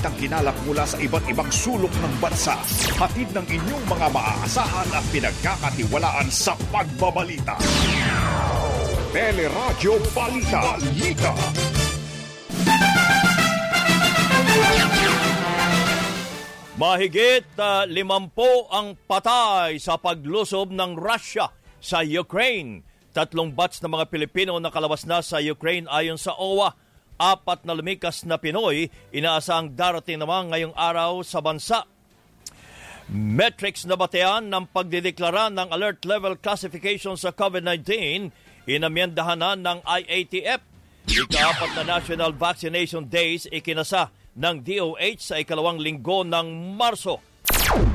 balitang kinalap mula sa iba't ibang sulok ng bansa. Hatid ng inyong mga maaasahan at pinagkakatiwalaan sa pagbabalita. Teleradyo Balita. Balita. Mahigit uh, limampo ang patay sa paglusob ng Russia sa Ukraine. Tatlong batch ng mga Pilipino na kalabas na sa Ukraine ayon sa OWA. Apat na lumikas na Pinoy inaasang darating naman ngayong araw sa bansa. Metrics na batean ng pagdideklara ng alert level classification sa COVID-19 inamyendahan na ng IATF. Ikaapat na National Vaccination Days ikinasa ng DOH sa ikalawang linggo ng Marso.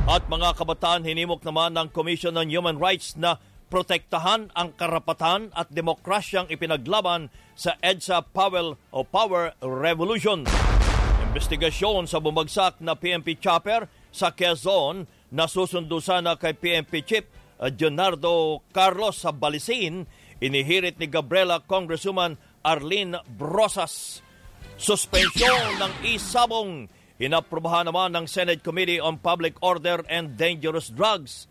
At mga kabataan hinimok naman ng Commission on Human Rights na protektahan ang karapatan at demokrasyang ipinaglaban sa EDSA Powell o Power Revolution. Investigasyon sa bumagsak na PMP chopper sa Quezon na susundo sana kay PMP Chief Leonardo Carlos sa Balisin, inihirit ni Gabriela Congresswoman Arlene Brosas. Suspensyon ng isabong inaprobahan naman ng Senate Committee on Public Order and Dangerous Drugs.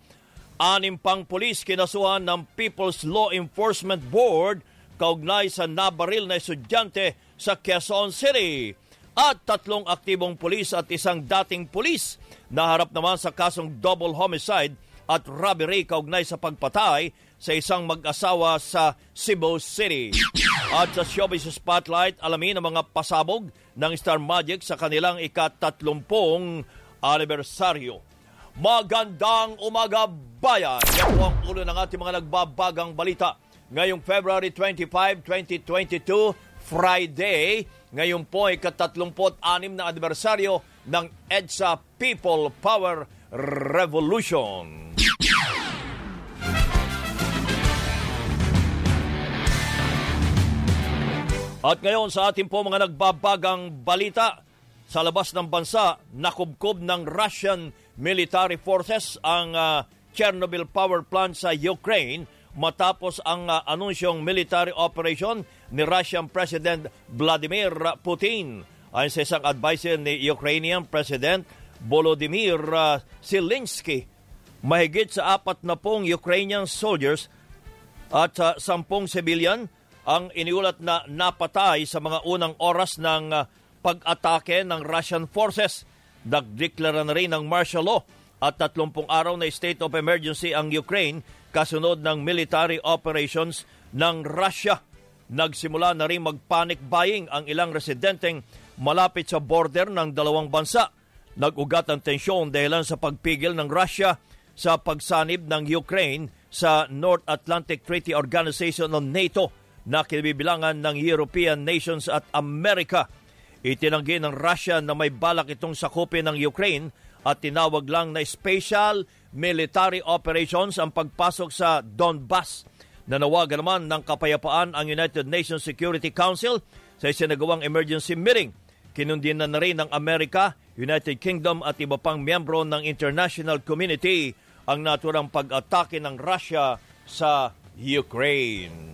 Anim pang pulis kinasuhan ng People's Law Enforcement Board kaugnay sa nabaril na estudyante sa Quezon City. At tatlong aktibong pulis at isang dating pulis naharap naman sa kasong double homicide at robbery kaugnay sa pagpatay sa isang mag-asawa sa Cebu City. At sa Showbiz Spotlight, alamin ang mga pasabog ng Star Magic sa kanilang ikatatlumpong anibersaryo. Magandang umaga, bayan! Yan po ang ulo ng ating mga nagbabagang balita. Ngayong February 25, 2022, Friday, ngayon po ay katatlumpot-anim na anibersaryo ng EDSA People Power Revolution. At ngayon sa ating po mga nagbabagang balita, sa labas ng bansa, nakubkob ng Russian military forces ang uh, Chernobyl power plant sa Ukraine matapos ang uh, anunsyong military operation ni Russian President Vladimir Putin. Ayon sa isang advisor ni Ukrainian President Volodymyr uh, Zelensky, mahigit sa apat na pong Ukrainian soldiers at uh, sampung civilian ang iniulat na napatay sa mga unang oras ng uh, pag-atake ng Russian forces. Nagdeklara na rin ng martial law at 30 araw na state of emergency ang Ukraine kasunod ng military operations ng Russia. Nagsimula na rin mag-panic buying ang ilang residenteng malapit sa border ng dalawang bansa. Nag-ugat ang tensyon dahilan sa pagpigil ng Russia sa pagsanib ng Ukraine sa North Atlantic Treaty Organization o NATO na kinabibilangan ng European nations at Amerika. Itinanggi ng Russia na may balak itong sakupin ng Ukraine at tinawag lang na special military operations ang pagpasok sa Donbass. Nanawagan naman ng kapayapaan ang United Nations Security Council sa isinagawang emergency meeting. Kinundin na, na rin ng Amerika, United Kingdom at iba pang miyembro ng international community ang naturang pag-atake ng Russia sa Ukraine.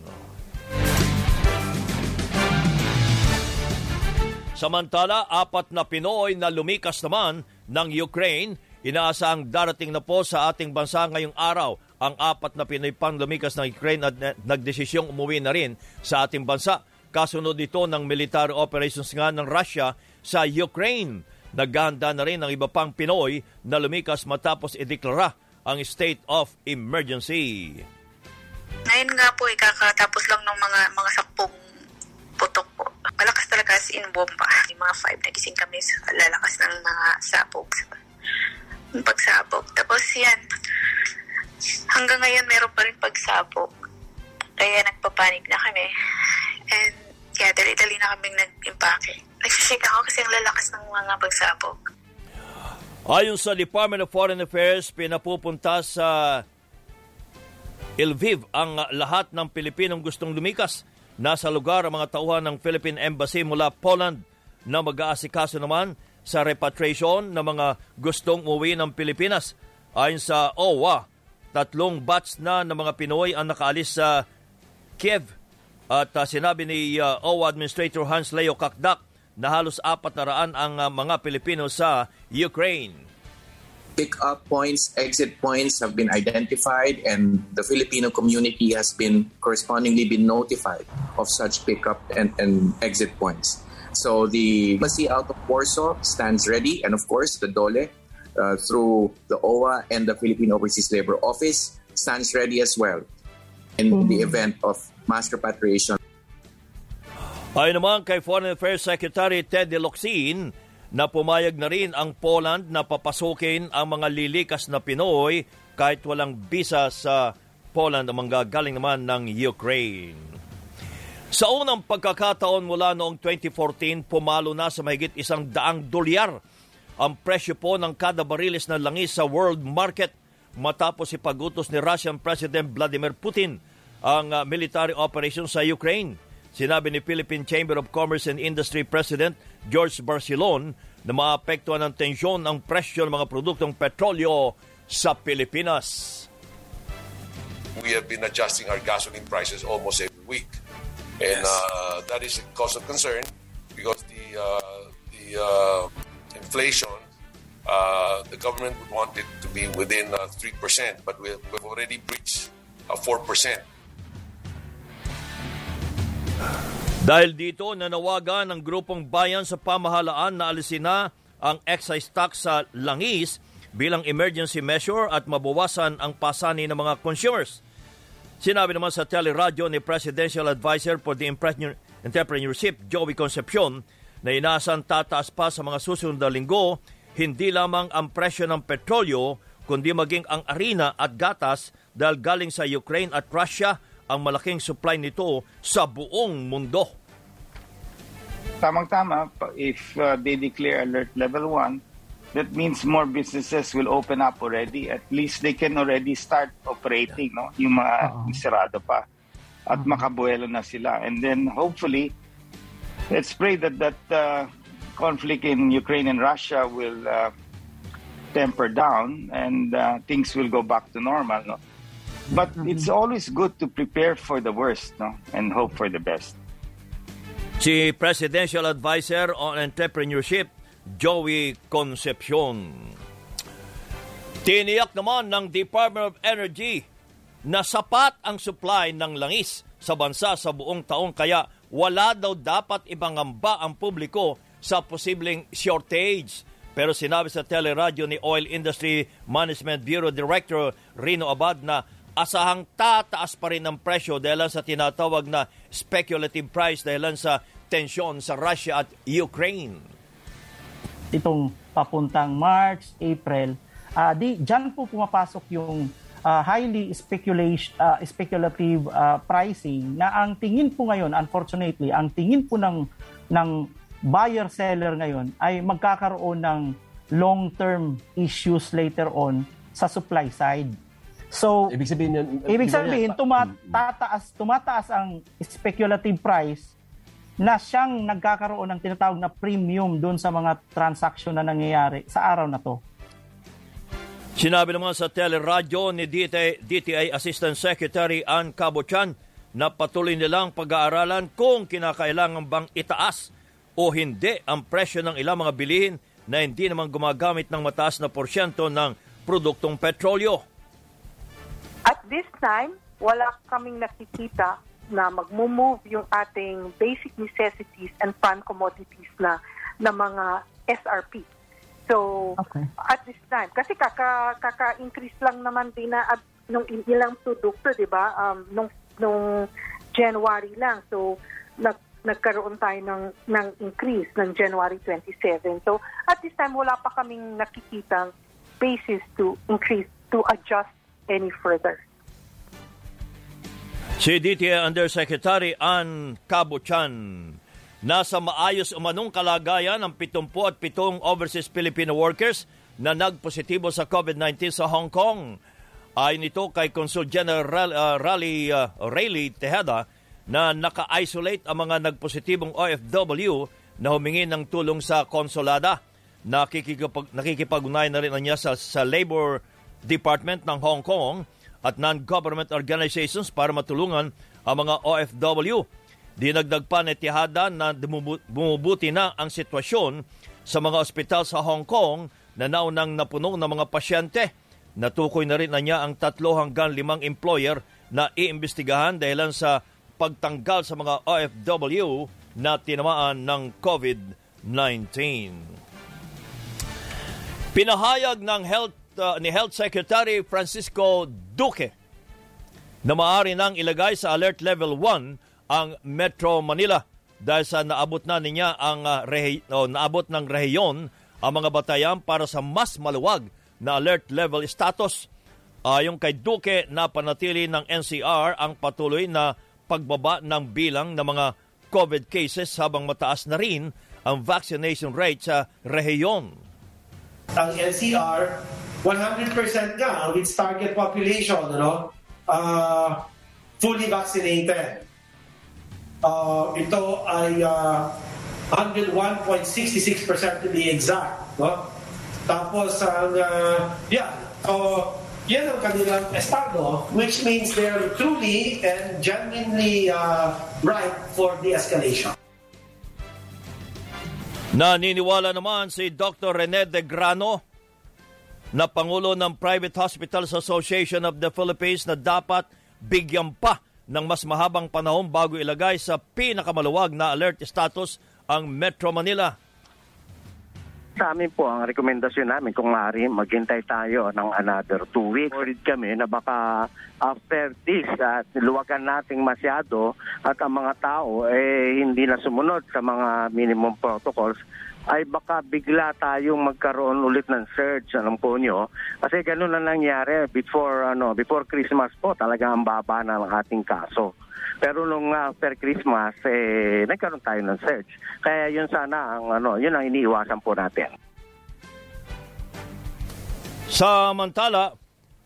Samantala, apat na Pinoy na lumikas naman ng Ukraine, inaasang darating na po sa ating bansa ngayong araw ang apat na Pinoy pang lumikas ng Ukraine at nagdesisyong umuwi na rin sa ating bansa. Kasunod dito ng military operations nga ng Russia sa Ukraine. Naghahanda na rin ang iba pang Pinoy na lumikas matapos ideklara ang state of emergency. Ngayon nga po, ikakatapos lang ng mga mga sampung putok. Malakas in bomba. Yung mga five, nagising kami sa lalakas ng mga sabog. Pagsabog. Tapos yan, hanggang ngayon meron pa rin pagsabog. Kaya nagpapanik na kami. And yeah, dali-dali na kaming nag-impake. Nagsishake ako kasi ang lalakas ng mga pagsabog. Ayon sa Department of Foreign Affairs, pinapupunta sa Lviv ang lahat ng Pilipinong gustong lumikas Nasa lugar ang mga tauhan ng Philippine Embassy mula Poland na mag-aasikaso naman sa repatriation ng mga gustong uwi ng Pilipinas. Ayon sa OWA, tatlong batch na ng mga Pinoy ang nakaalis sa Kiev. At uh, sinabi ni uh, OWA Administrator Hans Leo Kakdak na halos apat na raan ang uh, mga Pilipino sa Ukraine. Pick-up points, exit points have been identified and the Filipino community has been correspondingly been notified of such pick-up and, and exit points. So the embassy out of Warsaw stands ready and of course the DOLE uh, through the OWA and the Philippine Overseas Labor Office stands ready as well in mm-hmm. the event of mass repatriation. Ayon naman kay Foreign Affairs Secretary Ted Locsin na pumayag na rin ang Poland na papasukin ang mga lilikas na Pinoy kahit walang visa sa Poland ang mga galing naman ng Ukraine. Sa unang pagkakataon mula noong 2014, pumalo na sa mahigit isang daang dolyar ang presyo po ng kada bariles ng langis sa world market matapos ipagutos ni Russian President Vladimir Putin ang uh, military operation sa Ukraine. Sinabi ni Philippine Chamber of Commerce and Industry President George Barcelon na maapektuhan ng tensyon ang presyo ng mga produktong petrolyo sa Pilipinas. We have been adjusting our gasoline prices almost every week. And uh, that is a cause of concern because the, uh, the uh, inflation, uh, the government would want it to be within uh, 3%, but we, we've already breached uh, 4%. Dahil dito, nanawagan ng grupong bayan sa pamahalaan na alisin na ang excise tax sa langis bilang emergency measure at mabawasan ang pasani ng mga consumers. Sinabi naman sa teleradyo ni Presidential Advisor for the Entrepreneurship, Joey Concepcion, na inaasan tataas pa sa mga susunod na linggo hindi lamang ang presyo ng petrolyo kundi maging ang arena at gatas dahil galing sa Ukraine at Russia ang malaking supply nito sa buong mundo. Tamang-tama, if uh, they declare alert level 1, that means more businesses will open up already. At least they can already start operating, no? Yung mga uh-huh. sarado pa. At uh-huh. makabuelo na sila. And then hopefully, let's pray that that uh, conflict in Ukraine and Russia will uh, temper down and uh, things will go back to normal, no? But mm-hmm. it's always good to prepare for the worst no? and hope for the best. Si Presidential Advisor on Entrepreneurship, Joey Concepcion. Tiniyak naman ng Department of Energy na sapat ang supply ng langis sa bansa sa buong taong kaya wala daw dapat ibangamba ang publiko sa posibleng shortage. Pero sinabi sa teleradyo ni Oil Industry Management Bureau Director Rino Abad na asahang tataas pa rin ang presyo dahil sa tinatawag na speculative price dahil sa tensyon sa Russia at Ukraine. Itong papuntang March, April, uh, di, dyan po pumapasok yung uh, highly speculation, uh, speculative uh, pricing na ang tingin po ngayon, unfortunately, ang tingin po ng, ng buyer-seller ngayon ay magkakaroon ng long-term issues later on sa supply side. So, ibig sabihin yan, ibig sabihin tumataas tumataas ang speculative price na siyang nagkakaroon ng tinatawag na premium doon sa mga transaction na nangyayari sa araw na to. Sinabi naman sa teleradyo ni DTI, DTI Assistant Secretary Ann Cabochan na patuloy nilang pag-aaralan kung kinakailangan bang itaas o hindi ang presyo ng ilang mga bilihin na hindi naman gumagamit ng mataas na porsyento ng produktong petrolyo. At this time, wala kaming nakikita na magmo-move yung ating basic necessities and prime commodities na na mga SRP. So, okay. at this time, kasi kaka, kaka-increase lang naman din na at nung ilang produkto, di ba? Um, nung, nung January lang. So, nag, nagkaroon tayo ng, ng increase ng January 27. So, at this time, wala pa kaming nakikitang basis to increase, to adjust any further. Si DTI Undersecretary Ann Cabuchan. Nasa maayos umanong kalagayan ang 77 overseas Filipino workers na nagpositibo sa COVID-19 sa Hong Kong. Ayon ito kay Consul General uh, Raleigh, uh, Rayleigh Tejada na naka-isolate ang mga nagpositibong OFW na humingi ng tulong sa konsulada. Nakikipag, nakikipag-ugnayan na rin niya sa, sa Labor Department ng Hong Kong at non-government organizations para matulungan ang mga OFW. Dinagdag pa ni Tihada na bumubuti na ang sitwasyon sa mga ospital sa Hong Kong na naunang napuno ng mga pasyente. Natukoy na rin na niya ang tatlo hanggang limang employer na iimbestigahan dahilan sa pagtanggal sa mga OFW na tinamaan ng COVID-19. Pinahayag ng health uh, ni Health Secretary Francisco Duque na maaari nang ilagay sa alert level 1 ang Metro Manila dahil sa naabot na niya ang uh, rehi- oh, naabot ng rehiyon ang mga batayan para sa mas maluwag na alert level status. Ayon kay Duque, napanatili ng NCR ang patuloy na pagbaba ng bilang ng mga COVID cases habang mataas na rin ang vaccination rate sa rehiyon. Ang NCR, 100% nga ang its target population, ano? Uh, fully vaccinated. Uh, ito ay uh, 101.66% to be exact. No? Tapos, ang, uh, yeah, so, yan ang kanilang estado, which means they're truly and genuinely uh, right for de-escalation. Naniniwala naman si Dr. Rene de Grano na Pangulo ng Private Hospitals Association of the Philippines na dapat bigyan pa ng mas mahabang panahon bago ilagay sa pinakamaluwag na alert status ang Metro Manila. Sa amin po, ang rekomendasyon namin, kung maaari, maghintay tayo ng another two weeks. Worried kami na baka after this, at uh, luwagan nating masyado at ang mga tao eh, hindi na sumunod sa mga minimum protocols, ay baka bigla tayong magkaroon ulit ng surge, alam po nyo. Kasi ganun na nangyari before, ano, before Christmas po, talaga ang baba ng ating kaso. Pero nung after Christmas, eh, nagkaroon tayo ng surge. Kaya yun sana ang ano, yun ang iniiwasan po natin. Samantala,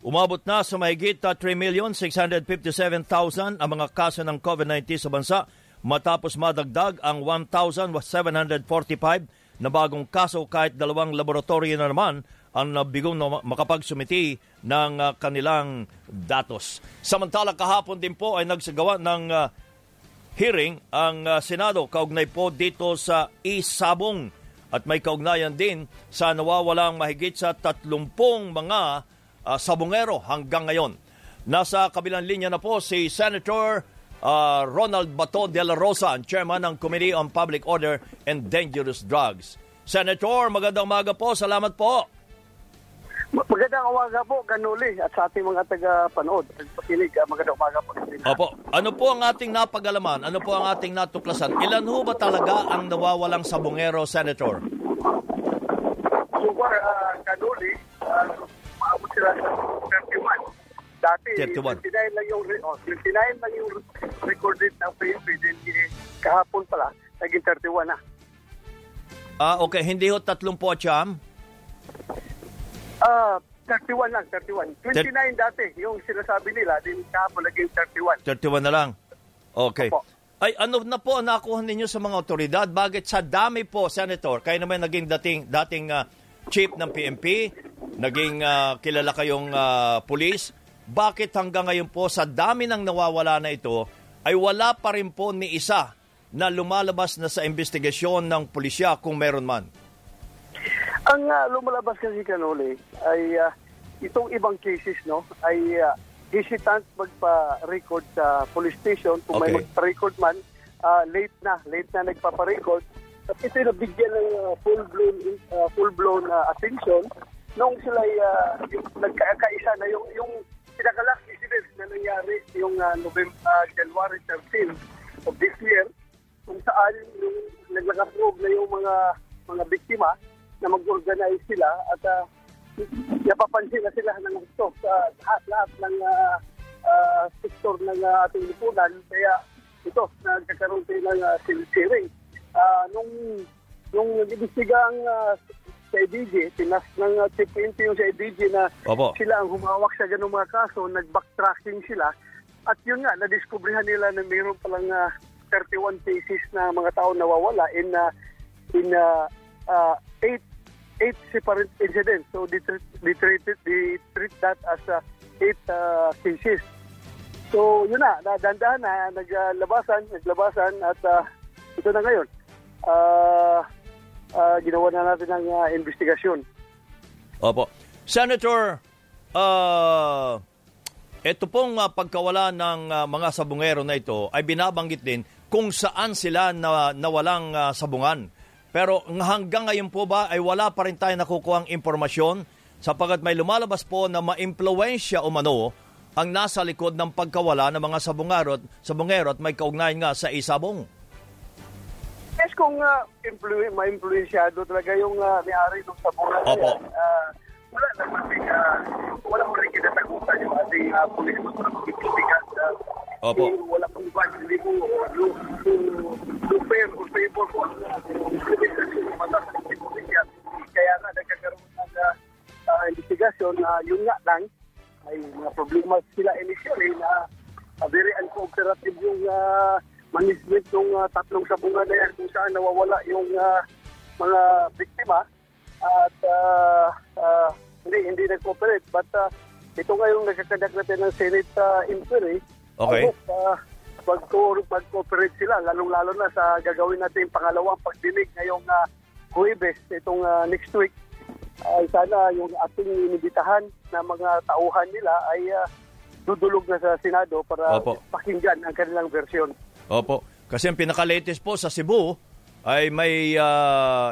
umabot na sa mahigit 3,657,000 ang mga kaso ng COVID-19 sa bansa matapos madagdag ang 1,745 na bagong kaso kahit dalawang laboratorio na naman ang nabigong na makapagsumiti ng uh, kanilang datos. Samantala kahapon din po ay nagsagawa ng uh, hearing ang uh, Senado kaugnay po dito sa isabong at may kaugnayan din sa nawawalang mahigit sa 30 mga uh, sabongero hanggang ngayon. Nasa kabilang linya na po si Senator uh, Ronald Bato de la Rosa, ang chairman ng Committee on Public Order and Dangerous Drugs. Senator, magandang umaga po. Salamat po. Magandang umaga po, Ganuli, at sa ating mga taga-panood. Pakinig, ah, magandang umaga po. Opo. Ano po ang ating napagalaman? Ano po ang ating natuklasan? Ilan ho ba talaga ang nawawalang sabongero, Senator? So far, uh, Ganuli, uh, maabot sila sa 31. Dati, 31. 29 lang yung, oh, 29 lang yung recorded ng PNP. Then, kahapon pala, naging 31 na. Ah, okay. Hindi ho 30 po, Cham? Ah, uh, 31 lang, 31. 29 Ter- dati, yung sinasabi nila, din kahapon naging 31. 31 na lang. Okay. Opo. Ay, ano na po ang nakuha ninyo sa mga otoridad? Bakit sa dami po, Senator, kayo naman naging dating, dating uh, chief ng PMP, naging uh, kilala kayong uh, police, bakit hanggang ngayon po sa dami ng nawawala na ito, ay wala pa rin po ni isa na lumalabas na sa investigasyon ng pulisya kung meron man? Ang uh, lumalabas kasi kanuli ay uh, itong ibang cases no ay uh, hesitant magpa-record sa police station. Kung okay. may magpa-record man uh, late na late na nagpapa-record. At ito na bigyan ng uh, full blown uh, full blown uh, attention. Nung sila uh, yung nagkaisa na yung yung pinaka-last incident na nangyari yung uh, November uh, January 13 of this year kung saan yung naglakas-loob na yung mga mga biktima na mag-organize sila at uh, napapansin na sila ng gusto sa lahat-lahat ng uh, uh, sektor ng uh, ating lipunan. Kaya ito, nagkakaroon tayo ng uh, sharing. Uh, nung nung nag-ibisiga ang uh, sa IDG, tinas ng uh, Chief yung sa IDG na Opo. sila ang humawak sa ganung mga kaso, nag-backtracking sila. At yun nga, nadiskubrihan nila na mayroon palang uh, 31 cases na mga tao nawawala in uh, in uh, uh, eight eight separate incidents. So they treat, they treat, they treat that as uh, eight uh, cases. So, yun na, nadandahan na, naglabasan, naglabasan, at uh, ito na ngayon. Uh, uh, ginawa na natin ng uh, investigasyon. Opo. Senator, uh, ito pong uh, pagkawala ng uh, mga sabungero na ito ay binabanggit din kung saan sila na, nawalang uh, sabungan. Pero hanggang ngayon po ba ay wala pa rin tayo nakukuhang impormasyon sapagat may lumalabas po na ma-impluensya o mano ang nasa likod ng pagkawala ng mga sabungero, sabungero at may kaugnayan nga sa isabong. Yes, kung uh, influ- ma-influensyado talaga yung uh, may-ari ng sabungan Opo. na yan, uh, wala naman din, uh, wala mo rin kinatakutan yung ating uh, pulis para mag-imbestigat. Uh, Opo. Eh, wala kong ban, hindi ko luper o favor ko ang investigasyon ng pulisya. Kaya nga nagkakaroon ng uh, investigasyon na yun nga lang, ay mga problema sila initially na uh, very uncooperative yung uh, management ng uh, tatlong sabungan na yan kung saan nawawala yung uh, mga biktima at uh, uh, hindi hindi nag-cooperate but uh, ito nga yung nagkakadak natin ng Senate uh, inquiry Okay. I hope, uh, mag-cooperate sila lalong-lalo na sa gagawin natin pangalawang pagdinig ngayong uh, Huwebes itong uh, next week ay sana yung ating inibitahan na mga tauhan nila ay uh, dudulog na sa Senado para Opo. pakinggan ang kanilang versyon. Opo. Kasi ang pinaka-latest po sa Cebu ay may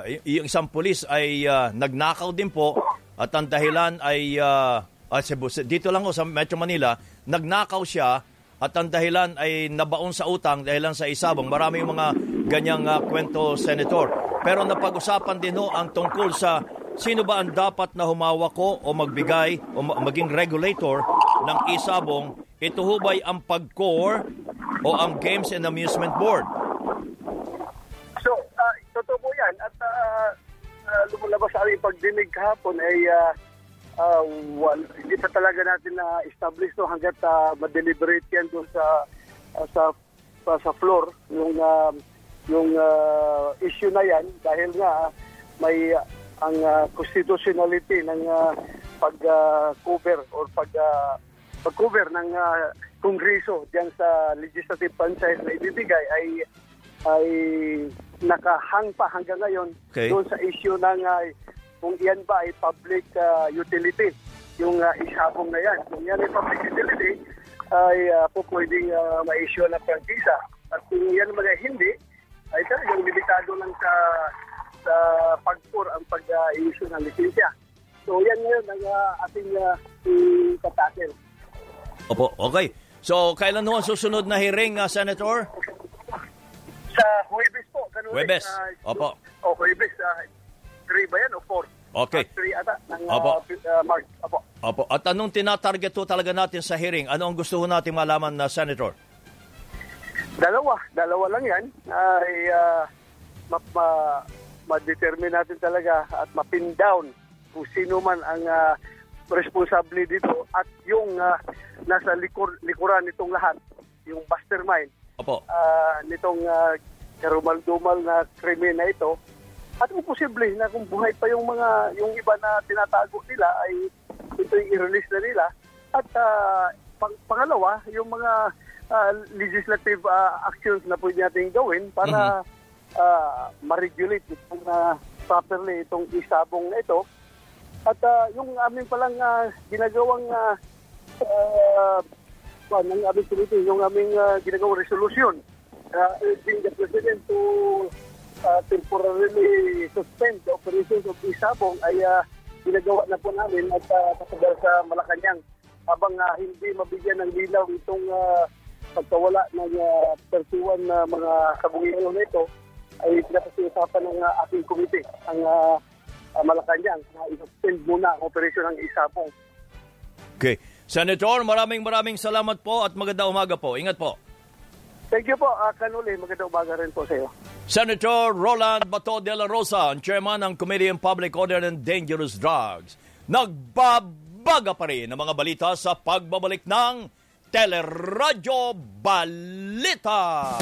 y- yung isang pulis ay ah, nagnakaw din po at ang dahilan ay ah, ah, Cebu, dito lang ho sa Metro Manila, nagnakaw siya at ang dahilan ay nabaon sa utang dahilan sa isabong. Marami yung mga ganyang ah, kwento, Senator. Pero napag-usapan din ho ang tungkol sa sino ba ang dapat na humawak ko o magbigay o ma- maging regulator ng isabong. Ito ho ba'y ang pag-core o ang Games and Amusement Board? So, uh, totoo po yan. At uh, uh, lumalabas sa aming pagdinig kahapon ay uh, uh, wal, hindi pa talaga natin na-establish no, hanggat uh, ma-deliberate yan doon sa, uh, sa, sa, sa floor yung, uh, yung uh, issue na yan dahil nga may uh, ang uh, constitutionality ng uh, pag-cover or pag uh, pag-cover ng uh, kongreso diyan sa legislative franchise na ibibigay ay ay nakahang pa hanggang ngayon Okay. doon sa issue ng uh, kung iyan ba ay public uh, utility yung uh, isabong na yan. Kung yan ay public utility ay uh, po pwedeng uh, ma-issue ng prangkisa. At kung yan ay hindi, ay talagang limitado lang sa sa pagpur ang pag-issue ng lisensya. So yan yun ang uh, ating uh, itatakil. Opo, okay. So, kailan ho ang susunod na hearing, ah, Senator? Sa Huwebes po. Ganun Huwebes. uh, Opo. O Huwebes. Uh, 3 ba yan o 4? Okay. 3 ata ng Opo. uh, uh, March. Opo. Opo. At anong tinatarget ho talaga natin sa hearing? Ano ang gusto ho natin malaman na Senator? Dalawa. Dalawa lang yan. Ay uh, ma- ma- ma-determine natin talaga at mapin down kung sino man ang uh, responsable dito at yung uh, nasa likur, likuran nitong lahat, yung mastermind Opo. ah, nitong uh, karumal-dumal na krimen na ito. At kung posible na kung buhay pa yung mga yung iba na tinatago nila ay ito yung i-release na nila. At ah, pang- pangalawa, yung mga ah, legislative ah, actions na pwede natin gawin para ah, ma-regulate itong ah, properly itong isabong na ito. At ah, yung aming palang ah, ginagawang uh, ng aming committee, yung aming ah, ginagawang resolution uh, urging the President to uh, temporarily suspend the operations of Isabong ay ah, ginagawa na po namin at uh, kasagal sa Malacanang habang ah, hindi mabigyan ng linaw itong uh, pagkawala ng uh, persuan na mga kabungero na ito ay pinapasiusapan ng ah, ating committee ang uh, Malacanang na i-suspend muna ang operasyon ng Isabong. Okay. Senator, maraming maraming salamat po at maganda umaga po. Ingat po. Thank you po, uh, Kanuli. Magandang umaga rin po sa iyo. Senator Roland Bato de la Rosa, ang chairman ng Committee on Public Order and Dangerous Drugs. Nagbabaga pa rin ang mga balita sa pagbabalik ng Teleradyo Balita.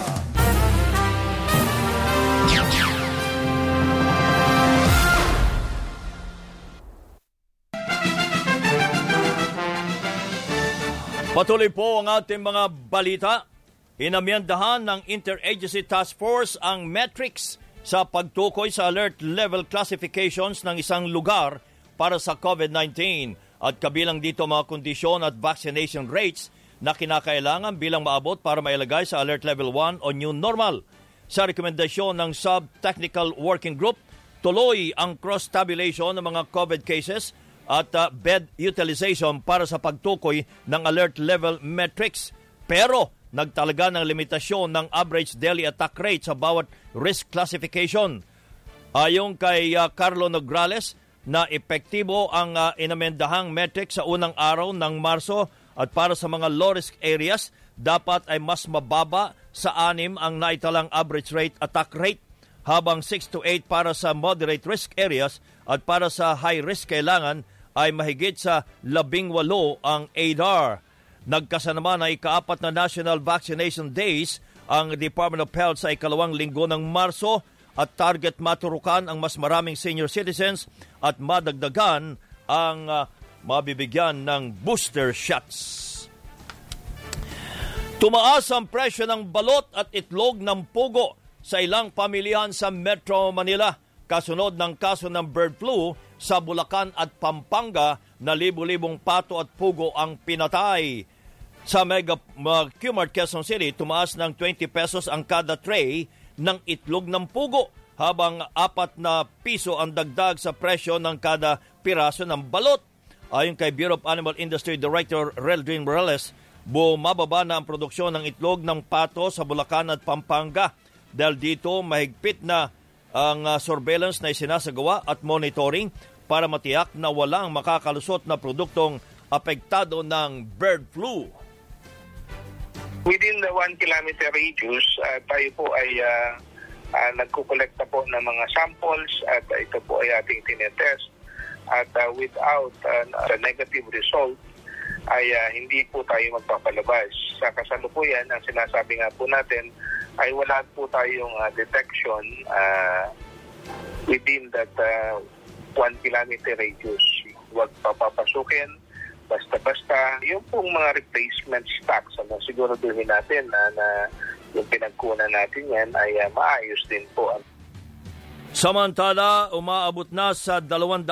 Patuloy po ang ating mga balita. Inamyandahan ng Interagency Task Force ang metrics sa pagtukoy sa alert level classifications ng isang lugar para sa COVID-19 at kabilang dito mga kondisyon at vaccination rates na kinakailangan bilang maabot para mailagay sa alert level 1 o new normal. Sa rekomendasyon ng Sub-Technical Working Group, tuloy ang cross-tabulation ng mga COVID cases at uh, bed utilization para sa pagtukoy ng alert level metrics. Pero nagtalaga ng limitasyon ng average daily attack rate sa bawat risk classification. Ayon kay uh, Carlo Nograles, na epektibo ang uh, inamendahang metric sa unang araw ng Marso at para sa mga low-risk areas, dapat ay mas mababa sa anim ang naitalang average rate attack rate habang 6 to 8 para sa moderate risk areas at para sa high risk kailangan ay mahigit sa 18 ang ADAR. Nagkasa naman ay ikaapat na National Vaccination Days ang Department of Health sa ikalawang linggo ng Marso at target maturukan ang mas maraming senior citizens at madagdagan ang uh, mabibigyan ng booster shots. Tumaas ang presyo ng balot at itlog ng pugo sa ilang pamilihan sa Metro Manila kasunod ng kaso ng bird flu sa Bulacan at Pampanga na libu-libong pato at pugo ang pinatay. Sa Mega uh, Qmart Quezon City, tumaas ng 20 pesos ang kada tray ng itlog ng pugo habang apat na piso ang dagdag sa presyo ng kada piraso ng balot. Ayon kay Bureau of Animal Industry Director Reldrin Morales, bumababa na ang produksyon ng itlog ng pato sa Bulacan at Pampanga dahil dito mahigpit na ang uh, surveillance na isinasagawa at monitoring para matiyak na walang makakalusot na produktong apektado ng bird flu. Within the 1 kilometer radius, uh, tayo po ay uh, uh, nagkukolekta po ng mga samples at uh, ito po ay ating tinetest. At uh, without uh, a negative result, ay uh, hindi po tayo magpapalabas. Sa kasalukuyan, ang sinasabi nga po natin ay wala po tayong uh, detection uh, within that uh, 1 kilometer radius. Huwag papapasukin basta-basta. Yung pong mga replacement stocks, ano, siguro duhin natin na, na yung pinagkunan natin yan ay uh, maayos din po. Samantala, umaabot na sa 206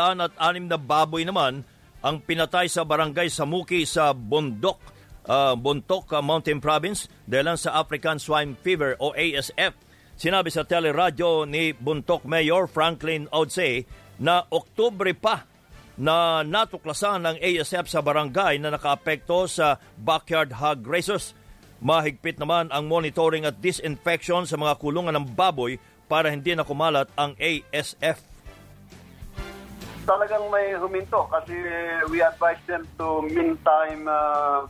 na baboy naman ang pinatay sa barangay Samuki sa Bundok, uh, Buntok, uh, Mountain Province dahil sa African Swine Fever o ASF. Sinabi sa teleradyo ni Buntok Mayor Franklin Odse na Oktubre pa na natuklasan ng ASF sa barangay na nakaapekto sa backyard hog races. Mahigpit naman ang monitoring at disinfection sa mga kulungan ng baboy para hindi na kumalat ang ASF. Talagang may huminto kasi we advise them to meantime uh,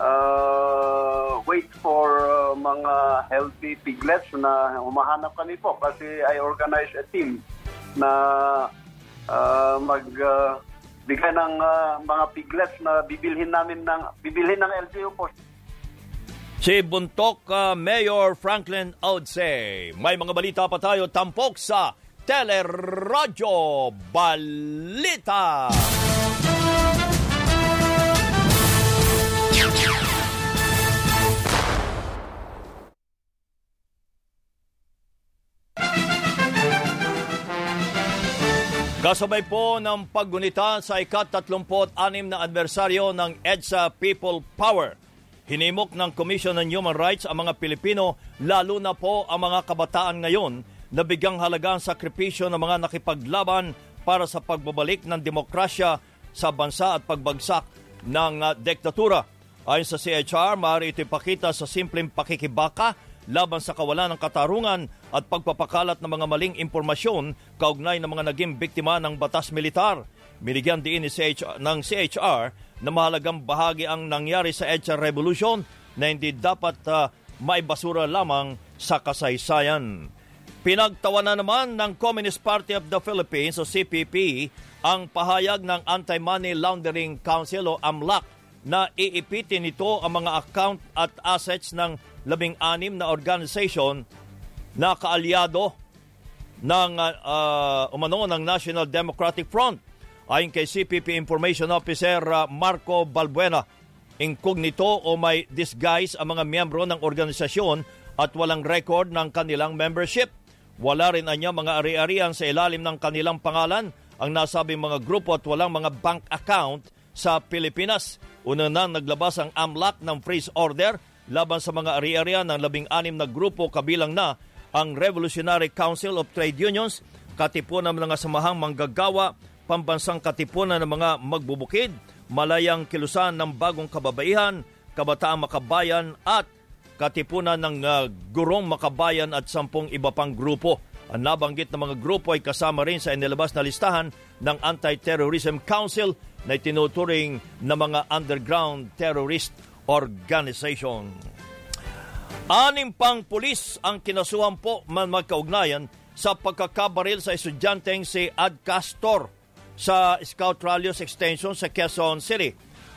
uh, wait for uh, mga healthy piglets na humahanap kami po kasi I organize a team na uh, mag uh, ng uh, mga piglets na bibilhin namin ng bibilhin ng LGU po. Si Buntok uh, Mayor Franklin Audse. May mga balita pa tayo tampok sa Teleradyo Balita. Kasabay po ng paggunita sa ikat-36 na adversaryo ng EDSA People Power. Hinimok ng Commission on Human Rights ang mga Pilipino, lalo na po ang mga kabataan ngayon, na bigyang halaga ang sakripisyo ng mga nakipaglaban para sa pagbabalik ng demokrasya sa bansa at pagbagsak ng uh, diktatura. Ayon sa CHR, maaari ito ipakita sa simpleng pakikibaka laban sa kawalan ng katarungan at pagpapakalat ng mga maling impormasyon kaugnay ng mga naging biktima ng batas militar. Binigyan din ni CHR, ng CHR na mahalagang bahagi ang nangyari sa EDSA Revolution na hindi dapat uh, maibasura lamang sa kasaysayan. Pinagtawanan naman ng Communist Party of the Philippines o CPP ang pahayag ng Anti-Money Laundering Council o AMLAC na iipitin nito ang mga account at assets ng labing-anim na organization na kaalyado ng uh, umano ng National Democratic Front. Ayon kay CPP Information Officer uh, Marco Balbuena, incognito o may disguise ang mga miyembro ng organisasyon at walang record ng kanilang membership. Wala rin anya mga ari-arian sa ilalim ng kanilang pangalan ang nasabing mga grupo at walang mga bank account sa Pilipinas. Una na naglabas ang AMLAC ng freeze order laban sa mga ari-arian ng labing-anim na grupo kabilang na ang Revolutionary Council of Trade Unions, katipunan ng mga samahang manggagawa, pambansang katipunan ng mga magbubukid, malayang kilusan ng bagong kababaihan, kabataang makabayan at katipunan ng uh, gurong makabayan at sampung iba pang grupo. Ang nabanggit na mga grupo ay kasama rin sa inilabas na listahan ng Anti-Terrorism Council na tinuturing na mga underground terrorist organization. Anim pang pulis ang kinasuhan po man magkaugnayan sa pagkakabaril sa estudyanteng si Ad Castor sa Scout Rallios Extension sa Quezon City.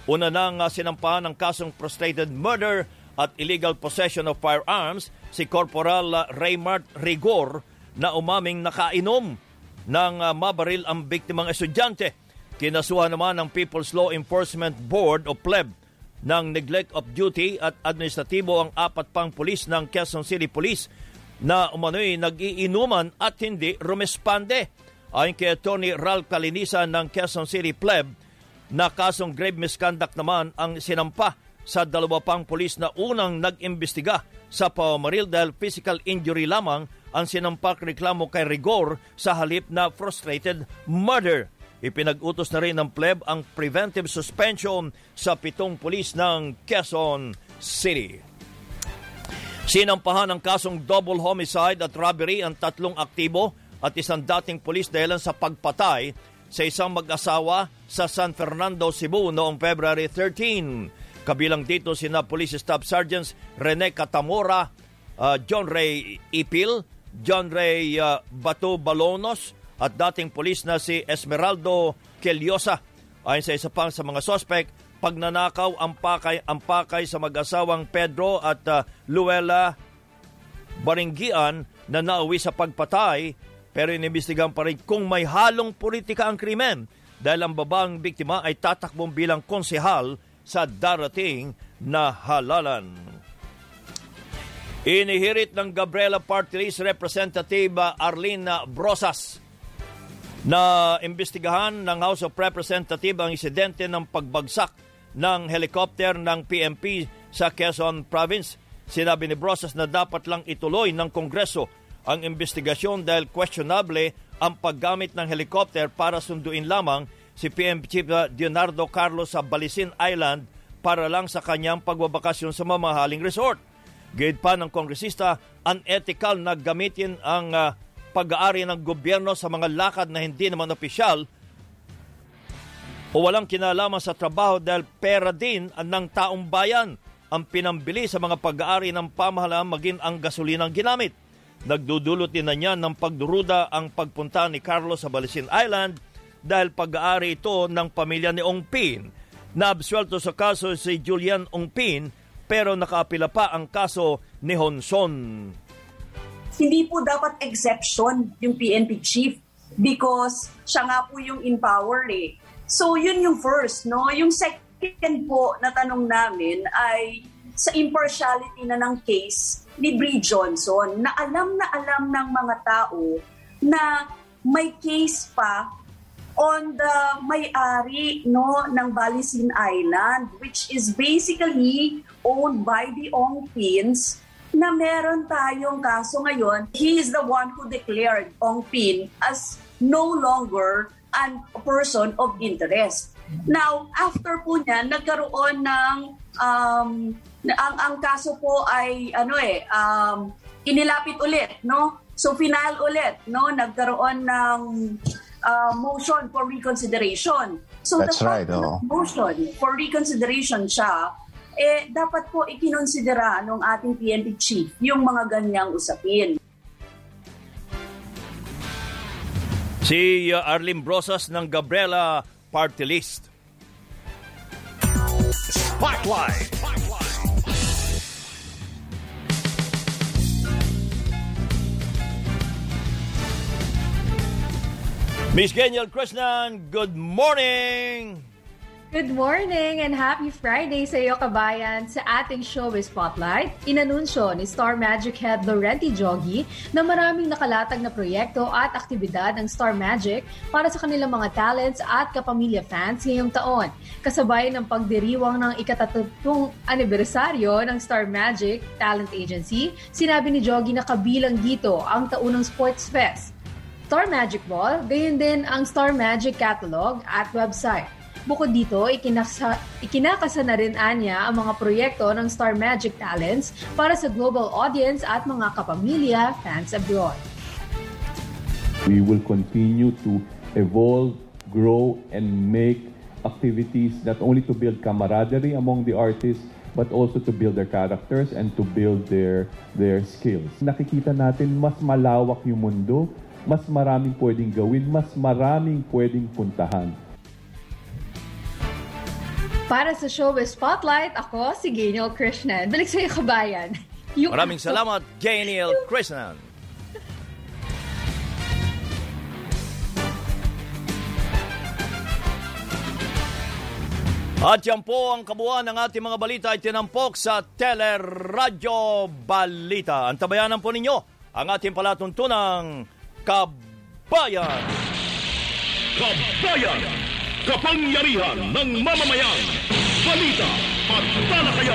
Una nang sinampahan ng kasong frustrated murder at illegal possession of firearms si Corporal Raymart Rigor na umaming nakainom ng uh, mabaril ang biktimang estudyante. Kinasuhan naman ng People's Law Enforcement Board o PLEB ng neglect of duty at administratibo ang apat pang pulis ng Quezon City Police na umano'y nag-iinuman at hindi rumespande. Ayon kay Attorney Ralph Kalinisa ng Quezon City Pleb, na kasong grave misconduct naman ang sinampa sa dalawa pang pulis na unang nag-imbestiga sa pamamaril dahil physical injury lamang ang sinampak reklamo kay Rigor sa halip na frustrated murder. Ipinag-utos na rin ng pleb ang preventive suspension sa pitong pulis ng Quezon City. Sinampahan ng kasong double homicide at robbery ang tatlong aktibo at isang dating pulis dahil sa pagpatay sa isang mag-asawa sa San Fernando, Cebu noong February 13. Kabilang dito sina Police Staff Sergeants Rene Catamora, uh, John Ray Ipil, John Ray uh, Bato Balonos, at dating pulis na si Esmeraldo Keliosa. Ayon sa isa pang sa mga sospek, pagnanakaw ang pakay, ang pakay sa mag-asawang Pedro at uh, Luella Baringgian na nauwi sa pagpatay pero inimbestigan pa rin kung may halong politika ang krimen dahil ang babang biktima ay tatakbong bilang konsehal sa darating na halalan. Inihirit ng Gabriela Party List Representative Arlene Brosas na imbestigahan ng House of Representatives ang insidente ng pagbagsak ng helicopter ng PMP sa Quezon Province. Sinabi ni Brosas na dapat lang ituloy ng Kongreso ang investigasyon dahil questionable ang paggamit ng helicopter para sunduin lamang si PM Chief Leonardo Carlos sa Balisin Island para lang sa kanyang pagbabakasyon sa mamahaling resort. Gayud pa ng kongresista, unethical na gamitin ang uh, pag-aari ng gobyerno sa mga lakad na hindi naman opisyal o walang kinalaman sa trabaho dahil pera din ng taong bayan ang pinambili sa mga pag-aari ng pamahalaan maging ang gasolinang ginamit. Nagdudulot din na niya ng pagduruda ang pagpunta ni Carlos sa Balisin Island dahil pag-aari ito ng pamilya ni Ong Pin. Naabswelto sa kaso si Julian Ong Pin pero nakaapila pa ang kaso ni Honson hindi po dapat exception yung PNP chief because siya nga po yung in power eh. So yun yung first, no? Yung second po na tanong namin ay sa impartiality na ng case ni Bree Johnson na alam na alam ng mga tao na may case pa on the may-ari no ng Balisin Island which is basically owned by the Ongpins na meron tayong kaso ngayon, he is the one who declared Ong Pin as no longer an person of interest. Now, after po niya, nagkaroon ng um, ang ang kaso po ay ano eh um, inilapit ulit, no? So final ulit, no? Nagkaroon ng uh, motion for reconsideration. So That's the right, oh. motion for reconsideration siya eh dapat po ikinonsidera ng ating PNP chief yung mga ganyang usapin. Si uh, Arlene Brosas ng Gabriela Party List. Spotlight. Miss Geniel Krishnan, good morning! Good morning and happy Friday sa iyo kabayan. Sa ating showbiz spotlight, inanunsyo ni Star Magic Head Laurenti Jogi na maraming nakalatag na proyekto at aktibidad ng Star Magic para sa kanilang mga talents at kapamilya fans ngayong taon. Kasabay ng pagdiriwang ng ikatatutong anibersaryo ng Star Magic Talent Agency, sinabi ni Jogi na kabilang dito ang taunang Sports Fest. Star Magic Ball, gayon din ang Star Magic Catalog at website. Bukod dito, ikinasa, ikinakasa na rin anya ang mga proyekto ng Star Magic Talents para sa global audience at mga kapamilya fans abroad. We will continue to evolve, grow, and make activities not only to build camaraderie among the artists, but also to build their characters and to build their their skills. Nakikita natin mas malawak yung mundo, mas maraming pwedeng gawin, mas maraming pwedeng puntahan. Para sa showbiz spotlight, ako si Geniel Krishnan. Balik sa iyo, kabayan. Yung Maraming salamat, Geniel Krishnan. At yan po ang kabuuan ng ating mga balita ay tinampok sa Teleradyo Balita. Antabayanan po ninyo ang ating palatuntunang Kabayan. Kabayan! Kapangyarihan ng mamamayan! Balita at talakayan!